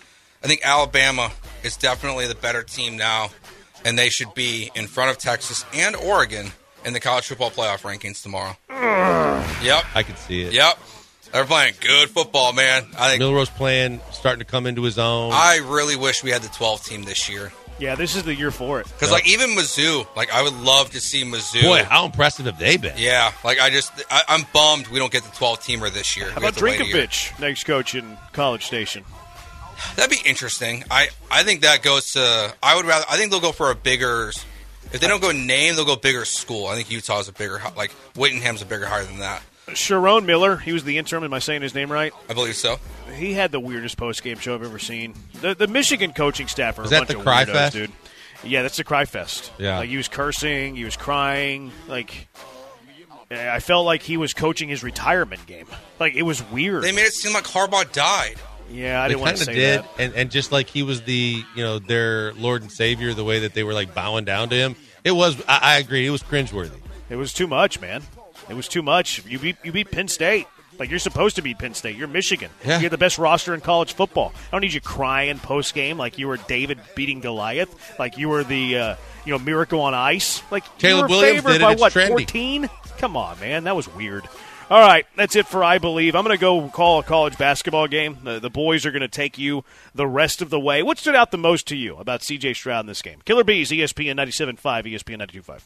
I think Alabama is definitely the better team now, and they should be in front of Texas and Oregon in the college football playoff rankings tomorrow. Yep, I can see it. yep. They're playing good football, man. I think. Milroe's playing, starting to come into his own. I really wish we had the 12 team this year yeah, this is the year for it. because, like, even Mizzou, like, I would love to see Mizzou. Boy, how impressive have they been? Yeah, like I just, I, I'm bummed we don't get the 12 teamer this year. How We about have a year. Drinkwitz, next coach in College Station? That'd be interesting. I, I think that goes to. I would rather. I think they'll go for a bigger. If they don't go name, they'll go bigger school. I think Utah's a bigger. Like Whittingham's a bigger higher than that. Sharon Miller, he was the interim. Am I saying his name right? I believe so. He had the weirdest post game show I've ever seen. The the Michigan coaching staff are Is a that bunch the of Cry weirdos, Fest? dude. Yeah, that's the Cry Fest. Yeah. like he was cursing, he was crying, like. I felt like he was coaching his retirement game. Like it was weird. They made it seem like Harbaugh died. yeah, I they didn't want to say did, that. and and just like he was the you know their Lord and Savior, the way that they were like bowing down to him, it was. I, I agree, it was cringeworthy. It was too much, man. It was too much. You beat you beat Penn State. Like you're supposed to beat Penn State. You're Michigan. Yeah. You have the best roster in college football. I don't need you crying post game like you were David beating Goliath. Like you were the uh, you know miracle on ice. Like Caleb you were Williams favored it. by It's what 14? Come on, man. That was weird. All right, that's it for I believe. I'm going to go call a college basketball game. The, the boys are going to take you the rest of the way. What stood out the most to you about C.J. Stroud in this game? Killer Bees, ESPN 97.5, ESPN 92.5.